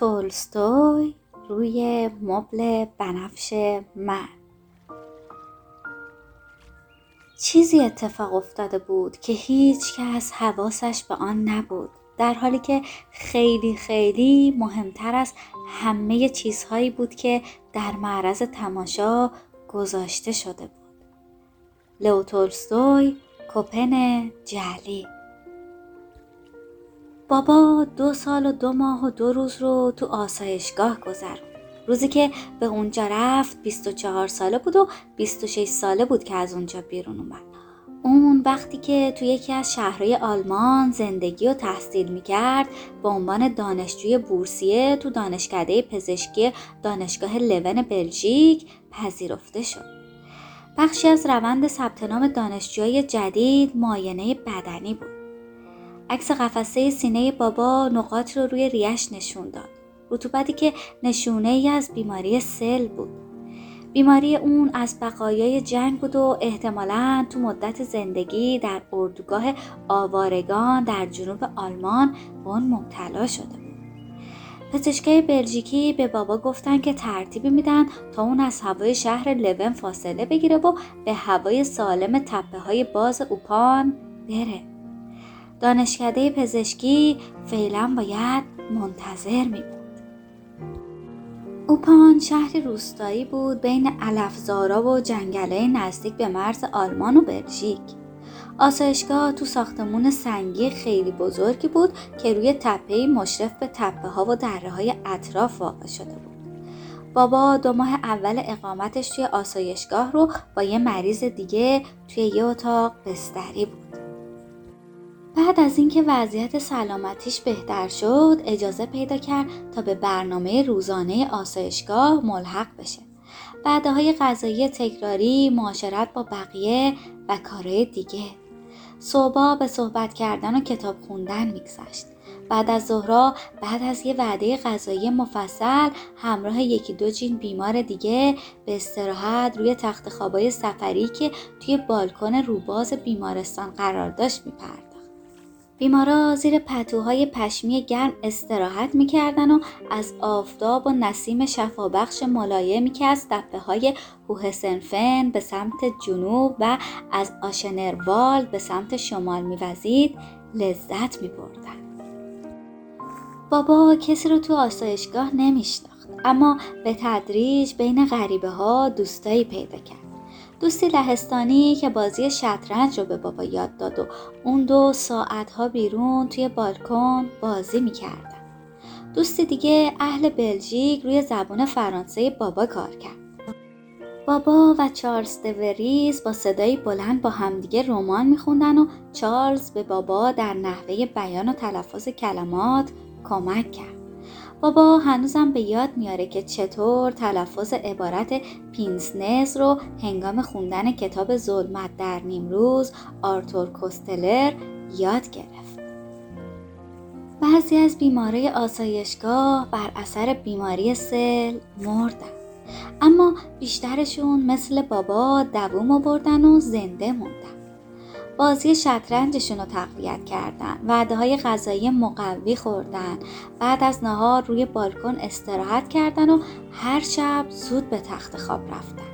تولستوی روی مبل بنفش من. چیزی اتفاق افتاده بود که هیچ کس حواسش به آن نبود در حالی که خیلی خیلی مهمتر از همه چیزهایی بود که در معرض تماشا گذاشته شده بود. لو تولستوی کوپن جعلی. بابا دو سال و دو ماه و دو روز رو تو آسایشگاه گذرون روزی که به اونجا رفت 24 ساله بود و 26 ساله بود که از اونجا بیرون اومد اون وقتی که تو یکی از شهرهای آلمان زندگی و تحصیل می‌کرد به عنوان دانشجوی بورسیه تو دانشکده پزشکی دانشگاه لون بلژیک پذیرفته شد. بخشی از روند ثبت نام دانشجوی جدید معاینه بدنی بود. عکس قفسه سینه بابا نقاط رو روی ریش نشون داد. رطوبتی که نشونه ای از بیماری سل بود. بیماری اون از بقایای جنگ بود و احتمالا تو مدت زندگی در اردوگاه آوارگان در جنوب آلمان به اون مبتلا شده بود. پزشکای بلژیکی به بابا گفتن که ترتیبی میدن تا اون از هوای شهر لون فاصله بگیره و به هوای سالم تپه های باز اوپان بره. دانشکده پزشکی فعلا باید منتظر می بود. اوپان شهری روستایی بود بین الفزارا و جنگله نزدیک به مرز آلمان و بلژیک. آسایشگاه تو ساختمون سنگی خیلی بزرگی بود که روی تپه مشرف به تپه ها و دره های اطراف واقع شده بود. بابا دو ماه اول اقامتش توی آسایشگاه رو با یه مریض دیگه توی یه اتاق بستری بود. بعد از اینکه وضعیت سلامتیش بهتر شد اجازه پیدا کرد تا به برنامه روزانه آسایشگاه ملحق بشه. بعدهای های غذایی تکراری معاشرت با بقیه و کارهای دیگه. صبح به صحبت کردن و کتاب خوندن میگذشت. بعد از ظهرها بعد از یه وعده غذایی مفصل همراه یکی دو جین بیمار دیگه به استراحت روی تخت خوابای سفری که توی بالکن روباز بیمارستان قرار داشت میپرد بیمارا زیر پتوهای پشمی گرم استراحت می‌کردن و از آفتاب و نسیم شفابخش ملایمی که از تپه های هوهسنفن به سمت جنوب و از آشنروال به سمت شمال میوزید لذت میبردن. بابا کسی رو تو آسایشگاه نمیشناخت اما به تدریج بین غریبه ها دوستایی پیدا کرد. دوستی لهستانی که بازی شطرنج رو به بابا یاد داد و اون دو ساعتها بیرون توی بالکن بازی می‌کردن. دوستی دیگه اهل بلژیک روی زبان فرانسه بابا کار کرد. بابا و چارلز دوریز با صدایی بلند با همدیگه رمان میخوندن و چارلز به بابا در نحوه بیان و تلفظ کلمات کمک کرد. بابا هنوزم به یاد میاره که چطور تلفظ عبارت پینسنز رو هنگام خوندن کتاب ظلمت در نیمروز آرتور کوستلر یاد گرفت. بعضی از بیماری آسایشگاه بر اثر بیماری سل مردن. اما بیشترشون مثل بابا دووم آوردن و زنده موندن. بازی شطرنجشون رو تقویت کردن. وعده های غذایی مقوی خوردن. بعد از نهار روی بالکن استراحت کردن و هر شب زود به تخت خواب رفتن.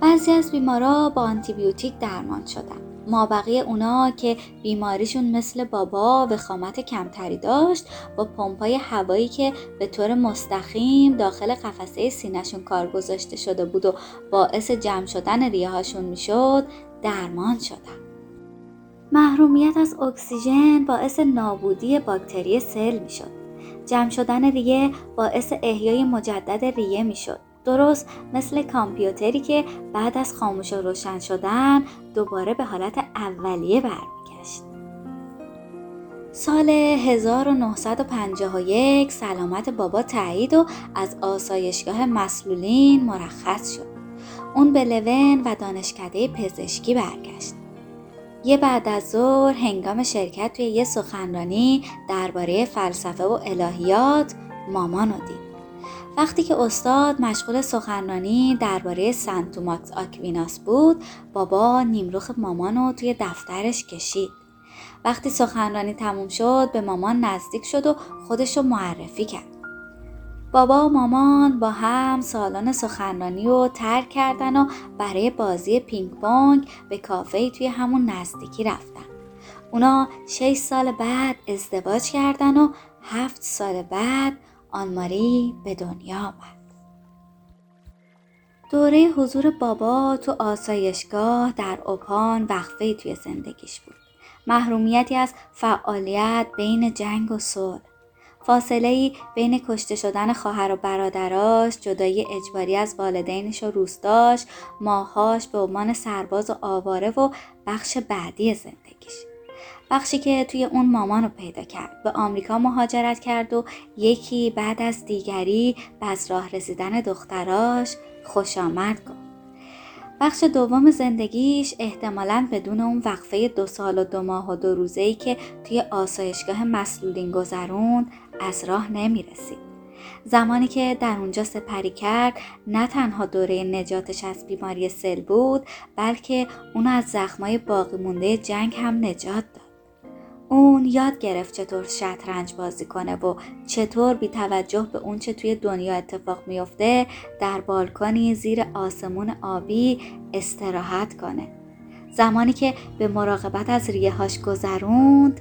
بعضی از بیمارا با آنتیبیوتیک درمان شدن. ما بقیه اونا که بیماریشون مثل بابا وخامت کمتری داشت با پمپای هوایی که به طور مستقیم داخل قفسه سینهشون کار گذاشته شده بود و باعث جمع شدن ریه هاشون می‌شد درمان شدن. محرومیت از اکسیژن باعث نابودی باکتری سل می شد. جمع شدن ریه باعث احیای مجدد ریه می شد. درست مثل کامپیوتری که بعد از خاموش و روشن شدن دوباره به حالت اولیه برمیگشت. سال 1951 سلامت بابا تایید و از آسایشگاه مسلولین مرخص شد. اون به لون و دانشکده پزشکی برگشت. یه بعد از ظهر هنگام شرکت توی یه سخنرانی درباره فلسفه و الهیات مامان دید. وقتی که استاد مشغول سخنرانی درباره سنتوماکس آکویناس بود بابا نیمروخ مامان توی دفترش کشید وقتی سخنرانی تموم شد به مامان نزدیک شد و خودش رو معرفی کرد بابا و مامان با هم سالن سخنرانی رو ترک کردن و برای بازی پینگ پونگ به کافه توی همون نزدیکی رفتن. اونا 6 سال بعد ازدواج کردن و هفت سال بعد آنماری به دنیا آمد. دوره حضور بابا تو آسایشگاه در اوپان وقفه توی زندگیش بود. محرومیتی از فعالیت بین جنگ و صلح. فاصله ای بین کشته شدن خواهر و برادراش، جدایی اجباری از والدینش و روستاش، ماهاش به عنوان سرباز و آواره و بخش بعدی زندگیش. بخشی که توی اون مامان رو پیدا کرد به آمریکا مهاجرت کرد و یکی بعد از دیگری به از راه رسیدن دختراش خوش آمد گفت بخش دوم زندگیش احتمالا بدون اون وقفه دو سال و دو ماه و دو روزه که توی آسایشگاه مسلولین گذروند از راه نمی رسید. زمانی که در اونجا سپری کرد نه تنها دوره نجاتش از بیماری سل بود بلکه اون از زخمای باقی مونده جنگ هم نجات داد. اون یاد گرفت چطور شطرنج بازی کنه و چطور بی توجه به اون چه توی دنیا اتفاق میفته در بالکنی زیر آسمون آبی استراحت کنه. زمانی که به مراقبت از ریهاش گذروند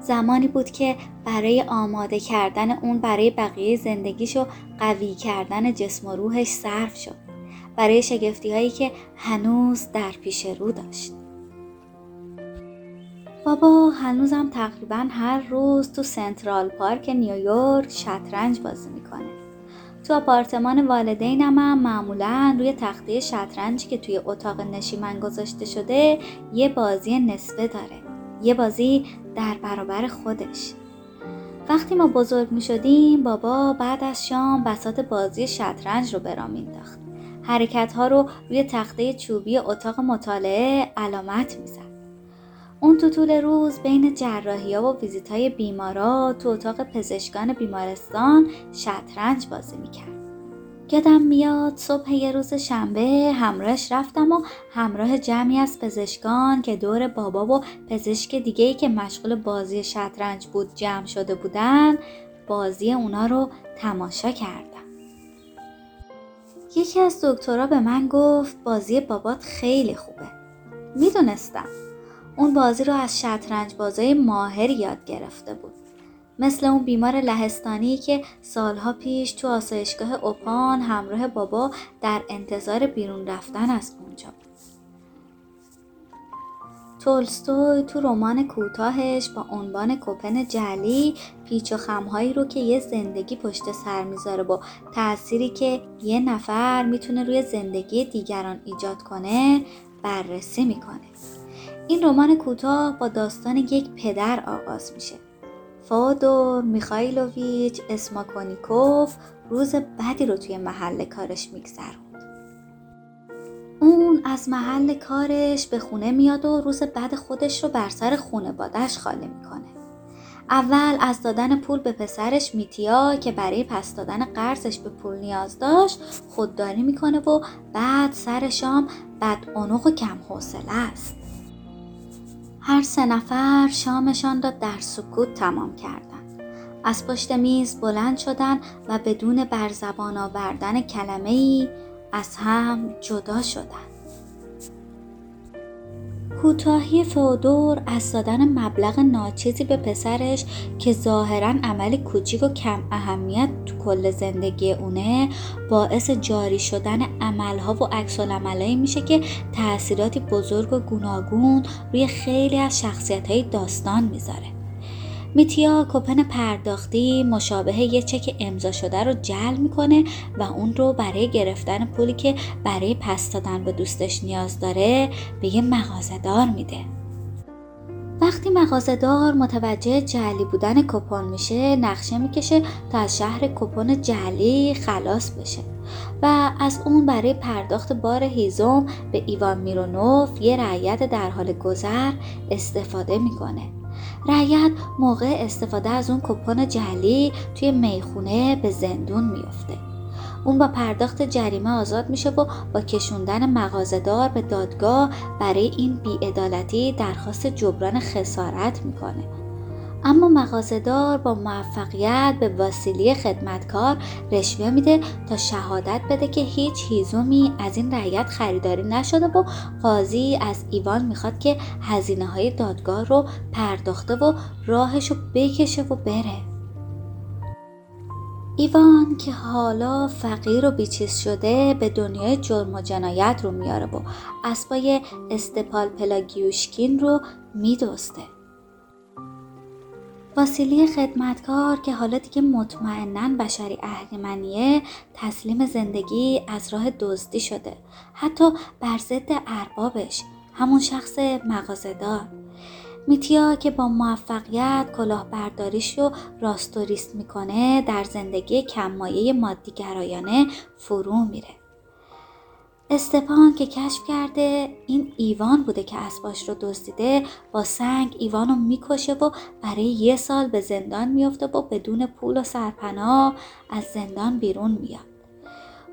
زمانی بود که برای آماده کردن اون برای بقیه زندگیش و قوی کردن جسم و روحش صرف شد. برای شگفتی هایی که هنوز در پیش رو داشت. بابا هنوزم تقریبا هر روز تو سنترال پارک نیویورک شطرنج بازی می‌کنه. تو آپارتمان والدینم هم معمولا روی تخته شطرنجی که توی اتاق نشیمن گذاشته شده یه بازی نصفه داره. یه بازی در برابر خودش. وقتی ما بزرگ می شدیم بابا بعد از شام بسات بازی شطرنج رو برام مینداخت. حرکت ها رو روی تخته چوبی اتاق مطالعه علامت می‌زد. اون تو طول روز بین جراحی ها و ویزیت های بیمارا تو اتاق پزشکان بیمارستان شطرنج بازی می‌کرد. یادم میاد صبح یه روز شنبه همراهش رفتم و همراه جمعی از پزشکان که دور بابا و پزشک دیگه ای که مشغول بازی شطرنج بود جمع شده بودن بازی اونا رو تماشا کردم. یکی از دکترها به من گفت بازی بابات خیلی خوبه. می‌دونستم. اون بازی رو از شطرنج بازای ماهر یاد گرفته بود. مثل اون بیمار لهستانی که سالها پیش تو آسایشگاه اوپان همراه بابا در انتظار بیرون رفتن از اونجا. تولستوی تو رمان کوتاهش با عنوان کوپن جلی پیچ و خمهایی رو که یه زندگی پشت سر می‌ذاره با تأثیری که یه نفر می‌تونه روی زندگی دیگران ایجاد کنه بررسی می‌کنه. این رمان کوتاه با داستان یک پدر آغاز میشه. فادور میخایلوویچ اسماکونیکوف روز بدی رو توی محل کارش میگذروند. اون از محل کارش به خونه میاد و روز بعد خودش رو بر سر خونوادش خالی می‌کنه. اول از دادن پول به پسرش میتیا که برای پس دادن قرضش به پول نیاز داشت خودداری می‌کنه و بعد سر شام بد و کم حوصله است. هر سه نفر شامشان را در سکوت تمام کردند. از پشت میز بلند شدند و بدون بر زبان آوردن کلمه ای از هم جدا شدند. کوتاهی فودور از دادن مبلغ ناچیزی به پسرش که ظاهرا عمل کوچیک و کم اهمیت تو کل زندگی اونه باعث جاری شدن عملها و عکس میشه که تاثیراتی بزرگ و گوناگون روی خیلی از شخصیت های داستان می‌ذاره. میتیا کوپن پرداختی مشابه یه چک امضا شده رو جل می‌کنه و اون رو برای گرفتن پولی که برای پس دادن به دوستش نیاز داره به یه مغازهدار میده. وقتی مغازهدار متوجه جعلی بودن کپون میشه نقشه می‌کشه تا از شهر کپون جعلی خلاص بشه و از اون برای پرداخت بار هیزم به ایوان میرونوف یه رعیت در حال گذر استفاده می‌کنه. رعیت موقع استفاده از اون کپون جلی توی می‌خونه به زندون میفته. اون با پرداخت جریمه آزاد میشه و با کشوندن مغازدار به دادگاه برای این بیعدالتی درخواست جبران خسارت می‌کنه. اما مغازهدار با موفقیت به وسیله خدمتکار رشوه میده تا شهادت بده که هیچ هیزومی از این رعیت خریداری نشده و قاضی از ایوان می‌خواد که هزینه های دادگاه رو پرداخته و راهش رو بکشه و بره. ایوان که حالا فقیر و بیچیز شده به دنیای جرم و جنایت رو میاره و اسبای استپال پلاگیوشکین رو میدوسته واسیلی خدمتکار که حالا دیگه مطمئنا بشری اهریمنیه تسلیم زندگی از راه دزدی شده. حتی بر ضد اربابش همون شخص مغازهدار. میتیا که با موفقیت کلاهبرداریش رو راستوریست می‌کنه در زندگی کممایه مادیگرایانه فرو میره. استپان که کشف کرده این ایوان بوده که اسباش رو دزدیده با سنگ ایوان رو می‌کشه و برای یه سال به زندان میفته و بدون پول و سرپناه از زندان بیرون میاد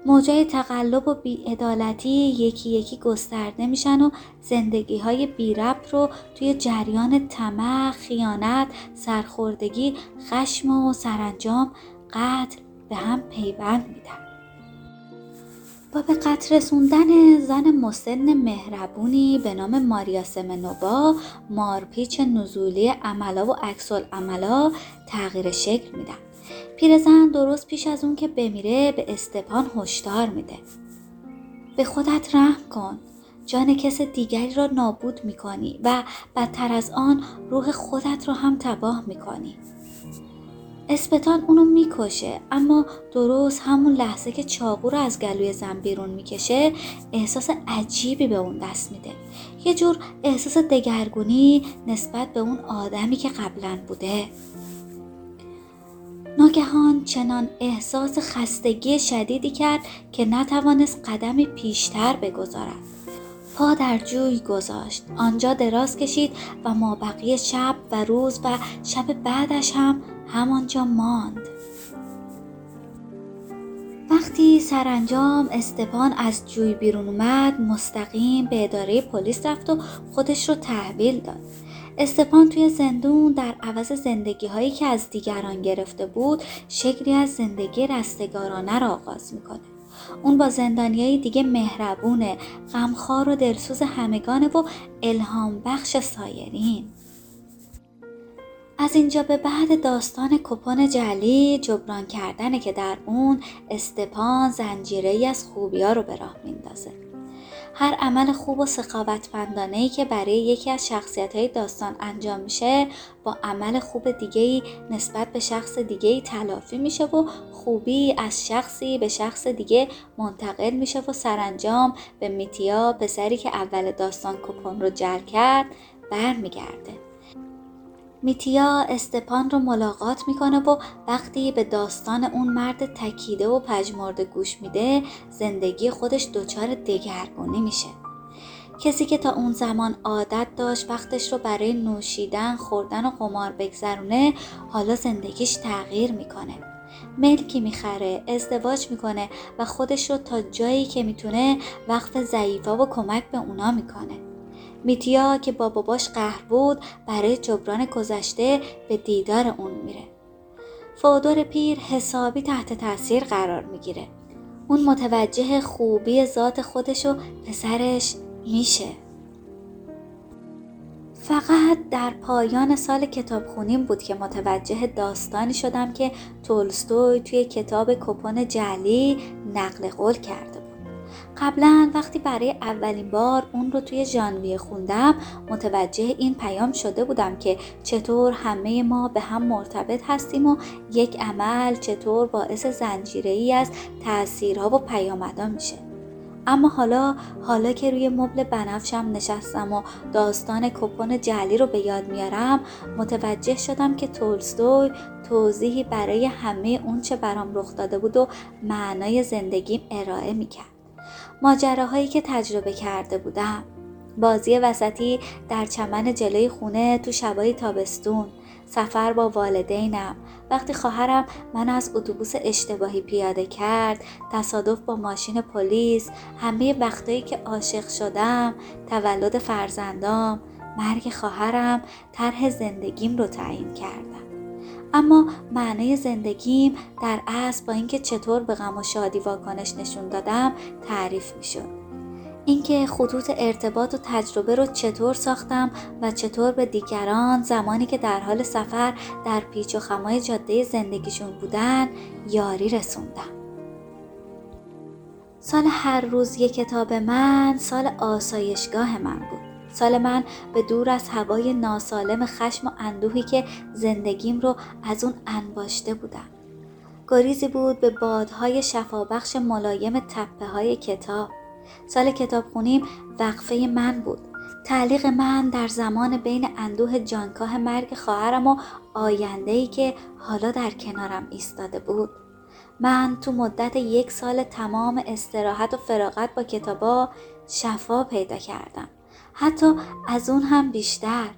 موجای تقلب و بیعدالتی یکی یکی گسترده میشن و زندگی های بی رو توی جریان طمع، خیانت، سرخوردگی، خشم و سرانجام قتل به هم پیوند میدن. با به قتل رسوندن زن مسن مهربونی به نام ماریا سمنووا مارپیچ نزولی عملا و اکسال عملا تغییر شکل میدن. پیرزن درست پیش از اون که بمیره به استپان هشدار میده. به خودت رحم کن. جان کس دیگری را نابود می‌کنی و بدتر از آن روح خودت را هم تباه می‌کنی. اسپتان اونو می‌کشه اما درست همون لحظه که چاقو رو از گلوی زن بیرون می‌کشه احساس عجیبی به اون دست میده. یه جور احساس دگرگونی نسبت به اون آدمی که قبلا بوده. ناگهان چنان احساس خستگی شدیدی کرد که نتوانست قدمی پیشتر بگذارد. پا در جوی گذاشت. آنجا دراز کشید و مابقی شب و روز و شب بعدش هم همانجا ماند. وقتی سرانجام استپان از جوی بیرون اومد مستقیم به اداره پلیس رفت و خودش رو تحویل داد. استپان توی زندون در عوض زندگی هایی که از دیگران گرفته بود شکلی از زندگی رستگارانه را آغاز می‌کنه اون با زندانیای دیگه مهربونه غمخوار و دلسوز همگانه و الهام بخش سایرین. از اینجا به بعد داستان کپون جلی جبران کردنه که در اون استپان زنجیره ای از خوبی ها رو به راه میندازه. هر عمل خوب و سخاوتمندانه ای که برای یکی از شخصیت های داستان انجام میشه با عمل خوب دیگه ای نسبت به شخص دیگه ای تلافی میشه و خوبی از شخصی به شخص دیگه منتقل میشه و سرانجام به میتیا پسری که اول داستان کپون رو جل کرد برمیگرده. میتیا استپان رو ملاقات می‌کنه و وقتی به داستان اون مرد تکیده و پژمرده گوش میده زندگی خودش دچار دگرگونی میشه. کسی که تا اون زمان عادت داشت وقتش رو برای نوشیدن، خوردن و قمار بگذرونه حالا زندگیش تغییر می‌کنه. ملکی می‌خره ازدواج می‌کنه و خودش رو تا جایی که می‌تونه وقف ضعیفا و کمک به اونا می‌کنه. میتیا که با باباش قهر بود برای جبران گذشته به دیدار اون میره. فودور پیر حسابی تحت تاثیر قرار می‌گیره. اون متوجه خوبی ذات خودش و پسرش میشه. فقط در پایان سال کتابخونیم بود که متوجه داستانی شدم که تولستوی توی کتاب کپون جلی نقل قول کرده قبلا وقتی برای اولین بار اون رو توی ژانویه خوندم متوجه این پیام شده بودم که چطور همه ما به هم مرتبط هستیم و یک عمل چطور باعث زنجیره ای از تاثیرها و پیامدها میشه. اما حالا حالا که روی مبل بنفشم نشستم و داستان کپون جلی رو به یاد میارم متوجه شدم که تولستوی توضیحی برای همه اون چه برام رخ داده بود و معنای زندگیم ارائه می‌کرد. ماجراهایی که تجربه کرده بودم. بازی وسطی در چمن جلوی خونه تو شبای تابستون. سفر با والدینم. وقتی خواهرم من از اتوبوس اشتباهی پیاده کرد تصادف با ماشین پلیس همه وقتایی که عاشق شدم تولد فرزندام مرگ خواهرم طرح زندگیم رو تعیین کردن اما معنای زندگیم در اصل با اینکه چطور به غم و شادی واکنش نشون دادم تعریف می‌شد. اینکه خطوط ارتباط و تجربه رو چطور ساختم و چطور به دیگران زمانی که در حال سفر در پیچ و خمای جاده زندگیشون بودن یاری رسوندم. سال هر روز یک کتاب من سال آسایشگاه من بود. سال من به دور از هوای ناسالم خشم و اندوهی که زندگیم رو از اون انباشته بودم. گریزی بود به بادهای شفابخش ملایم تپه های کتاب. سال کتاب خونیم وقفه من بود. تعلیق من در زمان بین اندوه جانکاه مرگ خواهرم و آینده‌ای که حالا در کنارم ایستاده بود. من تو مدت یک سال تمام استراحت و فراغت با کتابا شفا پیدا کردم. حتی از اون هم بیشتر.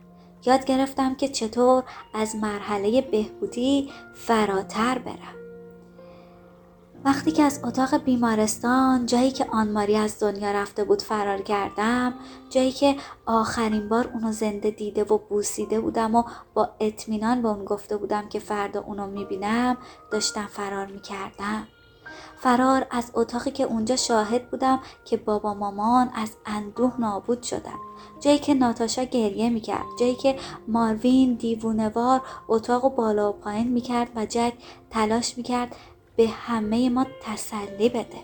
یاد گرفتم که چطور از مرحله بهبودی فراتر برم. وقتی که از اتاق بیمارستان جایی که آنماری از دنیا رفته بود فرار کردم جایی که آخرین بار اونو زنده دیده و بوسیده بودم و با اطمینان به اون گفته بودم که فردا اونو می‌بینم داشتم فرار می‌کردم. فرار از اتاقی که اونجا شاهد بودم که بابا مامان از اندوه نابود شدن. جایی که ناتاشا گریه می‌کرد جایی که ماروین دیوونوار اتاق و بالا و پایین می‌کرد و جک تلاش می‌کرد به همه ما تسلی بده.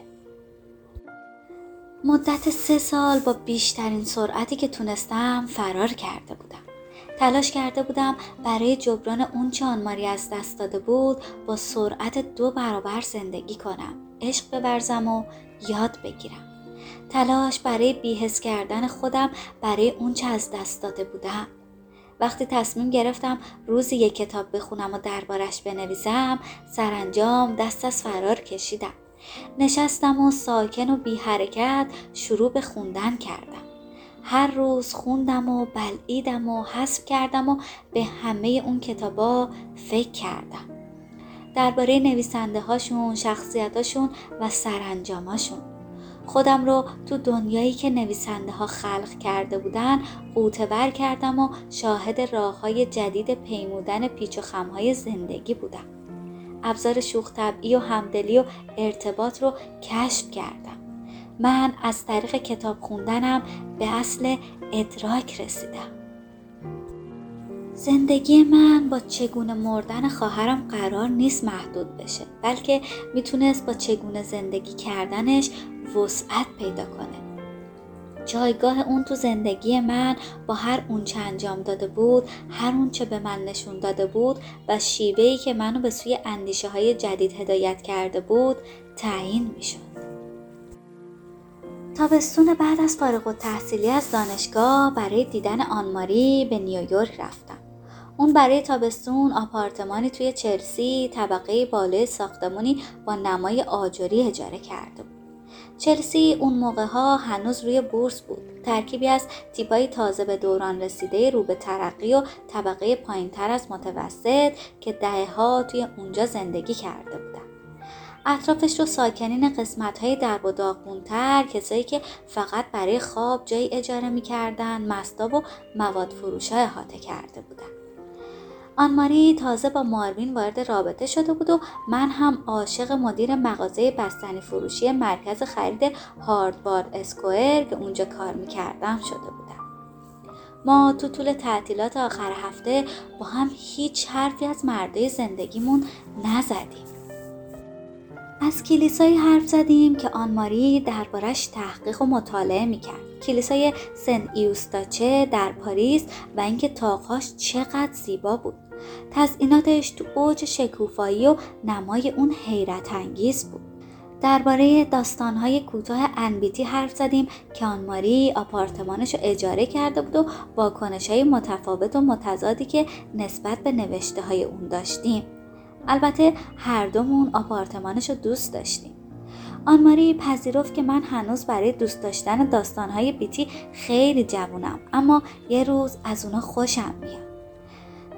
مدت سه سال با بیشترین سرعتی که تونستم فرار کرده بودم. تلاش کرده بودم برای جبران اون چه آنماری از دست داده بود با سرعت دو برابر زندگی کنم. عشق بورزم و یاد بگیرم. تلاش برای بیهس کردن خودم برای اون چه از دست داده بودم. وقتی تصمیم گرفتم روزی یک کتاب بخونم و دربارش بنویسم سرانجام دست از فرار کشیدم. نشستم و ساکن و بی حرکت شروع به خوندن کردم. هر روز خوندم و بلعیدم و حذف کردم و به همه اون کتابا فکر کردم درباره نویسنده هاشون شخصیتاشون و سرانجاماشون خودم رو تو دنیایی که نویسنده ها خلق کرده بودن قوتور کردم و شاهد راه های جدید پیمودن پیچ و خمهای زندگی بودم. ابزار شوخ طبعی و همدلی و ارتباط رو کشف کردم. من از طریق کتاب خوندنم به اصل ادراک رسیدم. زندگی من با چگونه مردن خواهرم قرار نیست محدود بشه بلکه می‌تونست با چگونه زندگی کردنش وسعت پیدا کنه جایگاه اون تو زندگی من با هر اون چه انجام داده بود هر اون چه به من نشون داده بود و شیوهی که منو به سوی اندیشه های جدید هدایت کرده بود تعیین می‌شد تابستون بعد از فارغ تحصیلی از دانشگاه برای دیدن آنماری به نیویورک رفتم. اون برای تابستون آپارتمانی توی چلسی طبقه بالای ساختمونی با نمای آجری اجاره کرده بود چلسی اون موقع ها هنوز روی بورس بود. ترکیبی از تیپای تازه به دوران رسیده رو به ترقی و طبقه پایین تر از متوسط که دهه ها توی اونجا زندگی کرده بودن. اطرافش رو ساکنین قسمت های در و داغونتر کسایی که فقط برای خواب جایی اجاره می‌کردن مستاب و مواد فروش احاطه کرده بودن. آنماری تازه با ماروین وارد رابطه شده بود و من هم عاشق مدیر مغازه بستنی فروشی مرکز خرید هاردوارد اسکوئر که اونجا کار می‌کردم شده بودم. ما تو طول تعطیلات آخر هفته با هم هیچ حرفی از مرده زندگیمون نزدیم. از کلیسایی حرف زدیم که آنماری دربارش تحقیق و مطالعه می‌کرد. کلیسای سن ایوستاچه در پاریس و اینکه تاقهاش چقدر زیبا بود. تزئیناتش تو اوج شکوفایی و نمای اون حیرت انگیز بود. درباره داستانهای کوتاه انبیتی حرف زدیم که آنماری آپارتمانش رو اجاره کرده بود و واکنش های متفاوت و متضادی که نسبت به نوشته های اون داشتیم. البته هر دومون آپارتمانش رو دوست داشتیم. آنماری پذیرفت که من هنوز برای دوست داشتن داستانهای بیتی خیلی جوونم اما یه روز از اونا خوشم میاد.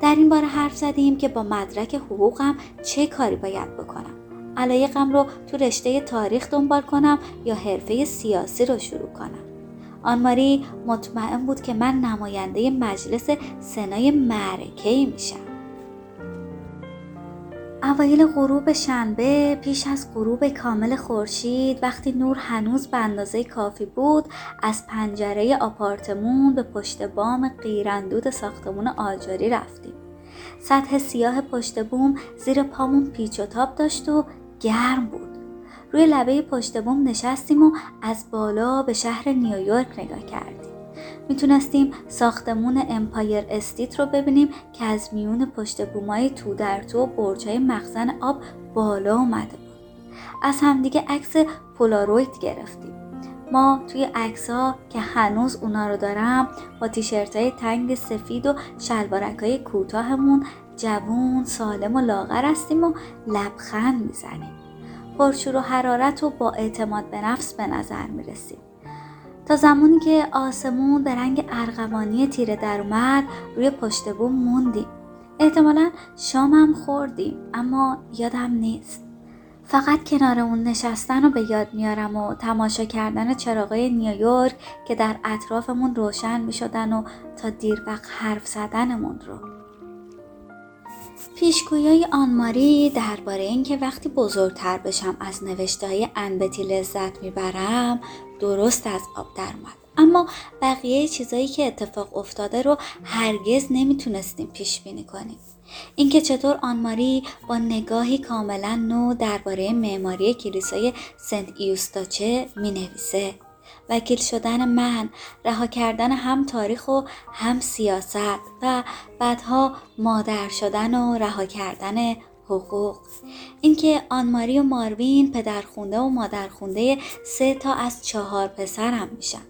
در این باره حرف زدیم که با مدرک حقوقم چه کاری باید بکنم؟ علایقم رو تو رشته تاریخ دنبال کنم یا حرفه سیاسی رو شروع کنم؟ آنماری مطمئن بود که من نماینده مجلس سنای معرکه میشم. اوایل غروب شنبه پیش از غروب کامل خورشید وقتی نور هنوز به اندازه کافی بود از پنجره آپارتمون به پشت بام قیراندود ساختمون آجاری رفتیم. سطح سیاه پشت بوم زیر پامون پیچ و تاب داشت و گرم بود. روی لبه پشت بوم نشستیم و از بالا به شهر نیویورک نگاه کردیم. می‌تونستیم ساختمون امپایر استیت رو ببینیم که از میون پشت بومای تو در تو برجای مخزن آب بالا اومده بود. از همدیگه عکس پولاروید گرفتیم. ما توی عکس ها که هنوز اونا رو دارم با تیشرت های تنگ سفید و شلوارک های کوتاهمون جوون سالم و لاغر هستیم و لبخند می‌زنیم. پرشور و حرارت و با اعتماد به نفس به نظر می‌رسیم. تا زمانی که آسمون به رنگ ارغوانی تیره در اومد روی پشت بوم موندیم. احتمالا شامم خوردیم اما یادم نیست. فقط کنار اون نشستن رو به یاد میارم و تماشا کردن چراغای نیویورک که در اطرافمون روشن می شدن و تا دیر وقت حرف زدنمون رو. پیشگویای آنماری درباره اینکه وقتی بزرگتر بشم از نوشته های انبتی لذت می‌برم درست از آب درآمد. اما بقیه چیزایی که اتفاق افتاده رو هرگز نمی‌تونستیم پیش بینی کنیم. اینکه چطور آنماری با نگاهی کاملا نو درباره معماری کلیسای سنت ایوستاچه می نویسه وکیل شدن من رها کردن هم تاریخ و هم سیاست و بعدها مادر شدن و رها کردن حقوق. اینکه آنماری و ماروین پدرخونده و مادرخونده سه تا از چهار پسرم میشن.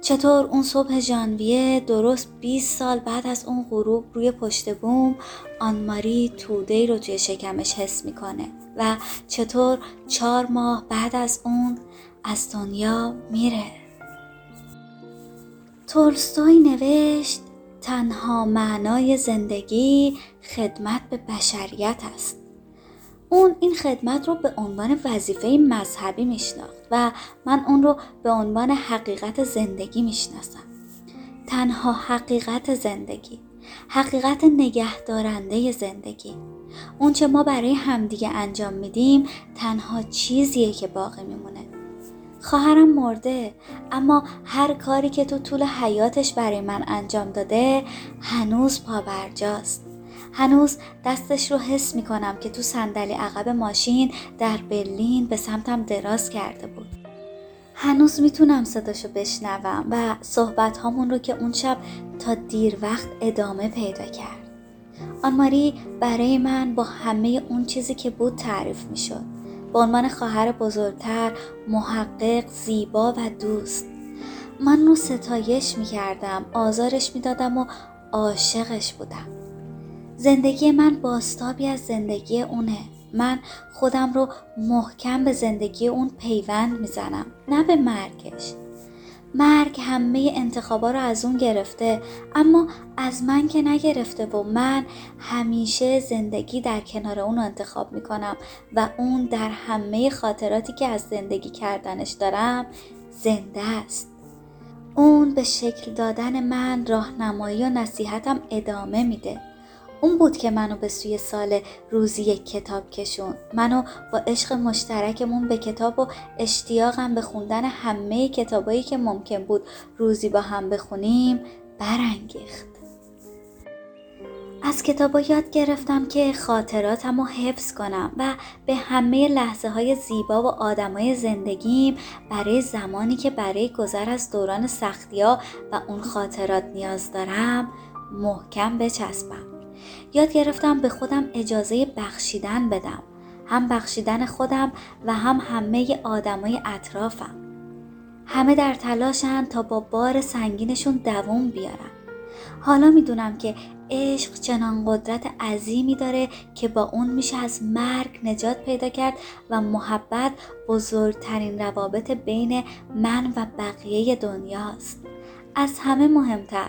چطور اون صبح ژانویه درست 20 سال بعد از اون غروب روی پشت بوم آنماری توده رو توی شکمش حس می‌کنه و چطور چهار ماه بعد از اون از دنیا میره. تولستوی نوشت تنها معنای زندگی خدمت به بشریت است. اون این خدمت رو به عنوان وظیفه مذهبی میشناخت و من اون رو به عنوان حقیقت زندگی می‌شناسم. تنها حقیقت زندگی حقیقت نگهدارنده زندگی. اون چه ما برای همدیگه انجام میدیم تنها چیزیه که باقی میمونه. خواهرم مرده اما هر کاری که تو طول حیاتش برای من انجام داده هنوز پابرجاست. هنوز دستش رو حس می کنم که تو صندلی عقب ماشین در برلین به سمتم دراز کرده بود. هنوز می‌تونم صداشو بشنوم و صحبت هامون رو که اون شب تا دیر وقت ادامه پیدا کرد. آنماری برای من با همه اون چیزی که بود تعریف می‌شد. به عنوان خواهر بزرگتر محقق زیبا و دوست. من رو ستایش می کردم آزارش می دادم و عاشقش بودم. زندگی من باستابی از زندگی اونه. من خودم رو محکم به زندگی اون پیوند می‌زنم نه به مرگش. مرگ همه انتخابا رو از اون گرفته. اما از من که نگرفته و من همیشه زندگی در کنار اون انتخاب می‌کنم و اون در همه خاطراتی که از زندگی کردنش دارم زنده است. اون به شکل دادن من راهنمایی و نصیحتم ادامه میده. اون بود که منو به سوی سال روزی یک کتاب کشون منو با عشق مشترکمون به کتاب و اشتیاقم به خوندن همه کتابایی که ممکن بود روزی با هم بخونیم برانگیخت. از کتابا یاد گرفتم که خاطراتم رو حفظ کنم و به همه لحظه های زیبا و آدمای زندگیم برای زمانی که برای گذر از دوران سختیا و اون خاطرات نیاز دارم محکم بچسبم. یاد گرفتم به خودم اجازه بخشیدن بدم. هم بخشیدن خودم و هم همه آدمای اطرافم. همه در تلاشن تا با بار سنگینشون دووم بیارن. حالا می‌دونم که عشق چنان قدرت عظیمی داره که با اون میشه از مرگ نجات پیدا کرد و محبت بزرگترین روابط بین من و بقیه دنیاست. از همه مهمتر.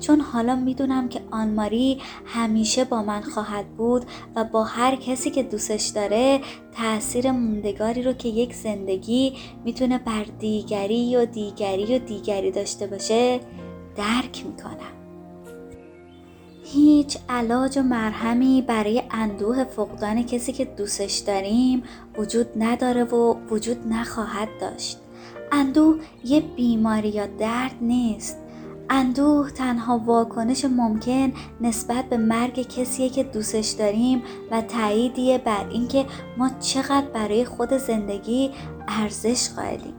چون حالا می‌دونم که آنماری همیشه با من خواهد بود و با هر کسی که دوستش داره تاثیر موندگاری رو که یک زندگی می‌تونه بر دیگری و دیگری و دیگری داشته باشه درک می‌کنم. هیچ علاج و مرهمی برای اندوه فقدان کسی که دوستش داریم وجود نداره و وجود نخواهد داشت. اندوه یه بیماری یا درد نیست. اندوه تنها واکنش ممکن نسبت به مرگ کسیه که دوستش داریم و تاییدیه بر اینکه ما چقدر برای خود زندگی ارزش قائلیم.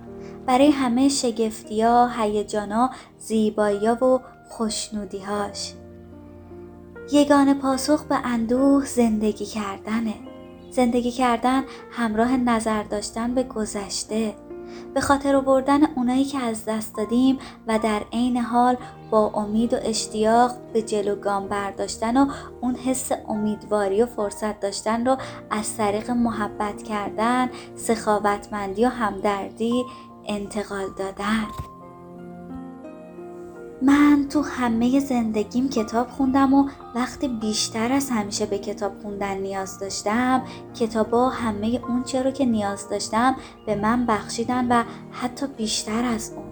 برای همه شگفتیا، هیجانا، زیبایی‌ها و خوشنودیهاش. یگان پاسخ به اندوه زندگی کردنه. زندگی کردن همراه نظر داشتن به گذشته. به خاطر آوردن اونایی که از دست دادیم و در عین حال با امید و اشتیاق به جلو گام برداشتن و اون حس امیدواری و فرصت داشتن رو از طریق محبت کردن، سخاوتمندی و همدردی انتقال دادن. من تو همه زندگیم کتاب خوندم و وقتی بیشتر از همیشه به کتاب خوندن نیاز داشتم. کتابا همه اون رو که نیاز داشتم به من بخشیدن و حتی بیشتر از اون.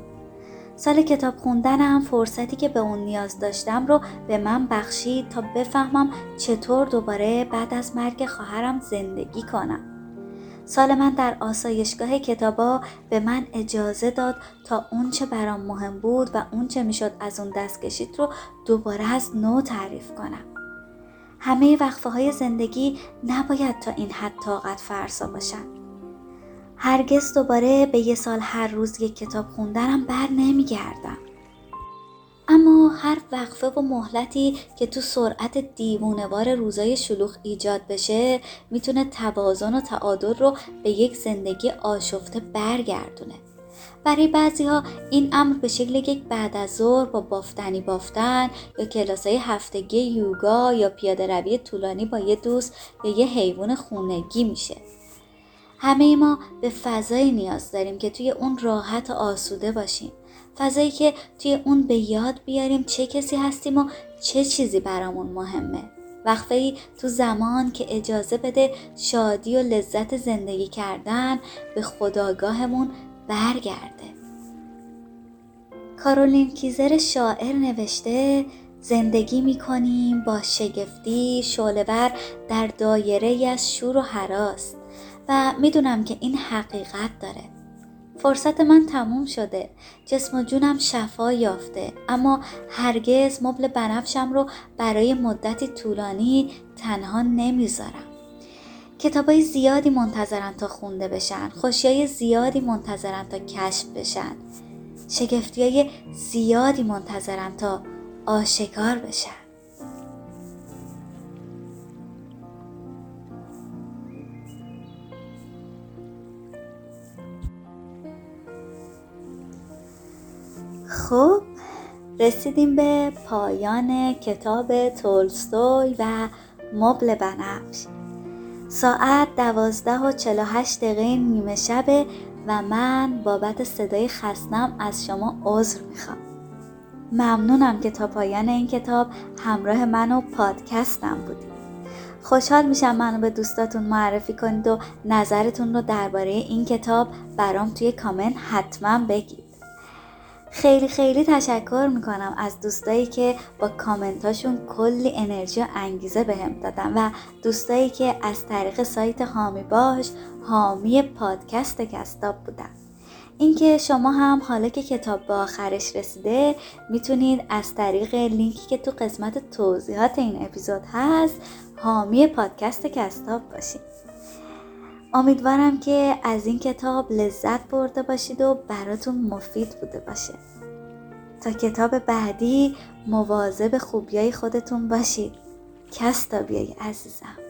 سال کتاب خوندنم فرصتی که به اون نیاز داشتم رو به من بخشید تا بفهمم چطور دوباره بعد از مرگ خواهرم زندگی کنم. سال من در آسایشگاه کتابا به من اجازه داد تا اونچه برام مهم بود و اونچه می‌شد از اون دست کشید رو دوباره از نو تعریف کنم. همه وقفه های زندگی نباید تا این حد طاقت فرسا باشن. هرگز دوباره به یه سال هر روز یک کتاب خوندنم بر نمیگردم. اما هر وقفه و مهلتی که تو سرعت دیوونوار روزای شلوغ ایجاد بشه می‌تونه توازن و تعادل رو به یک زندگی آشفته برگردونه. برای بعضی ها این امر به شکل یک بعد از ظهر با بافتنی بافتن یا کلاس های هفتگی یوگا یا پیاده روی طولانی با یه دوست یا یه حیوان خونگی میشه. همه ما به فضایی نیاز داریم که توی اون راحت و آسوده باشیم. فضایی که توی اون به یاد بیاریم چه کسی هستیم و چه چیزی برامون مهمه. وقفه ای تو زمان که اجازه بده شادی و لذت زندگی کردن به خداگاهمون برگرده. کارولین کیزر شاعر نوشته زندگی می‌کنیم با شگفتی شعلهور در دایره ای از شور و حراس. و می‌دونم که این حقیقت داره. فرصت من تموم شده. جسم و جونم شفا یافته. اما هرگز مبل بنفشم رو برای مدتی طولانی تنها نمی‌ذارم. کتابای زیادی منتظرن تا خونده بشن. خوشیای زیادی منتظرن تا کشف بشن. شگفتی زیادی منتظرن تا آشکار بشن. خب رسیدیم به پایان کتاب تولستوی و مبل بنفش. ساعت دوازده و چلا هشت دقیقه نیمه شبه و من بابت صدای خستم از شما عذر می‌خوام. ممنونم که تا پایان این کتاب همراه من و پادکستم بودید. خوشحال میشم منو به دوستاتون معرفی کنید و نظرتون رو درباره این کتاب برام توی کامنت حتما بگید. خیلی خیلی تشکر می‌کنم از دوستایی که با کامنتاشون کلی انرژی و انگیزه بهم به دادن و دوستایی که از طریق سایت هامی باش حامی پادکست کستاب بودن. اینکه شما هم حالا که کتاب به آخرش رسیده می‌تونید از طریق لینکی که تو قسمت توضیحات این اپیزود هست حامی پادکست کستاب باشید امیدوارم که از این کتاب لذت برده باشید و براتون مفید بوده باشه. تا کتاب بعدی مواظب خوبیای خودتون باشید. کس تا بیای عزیزم.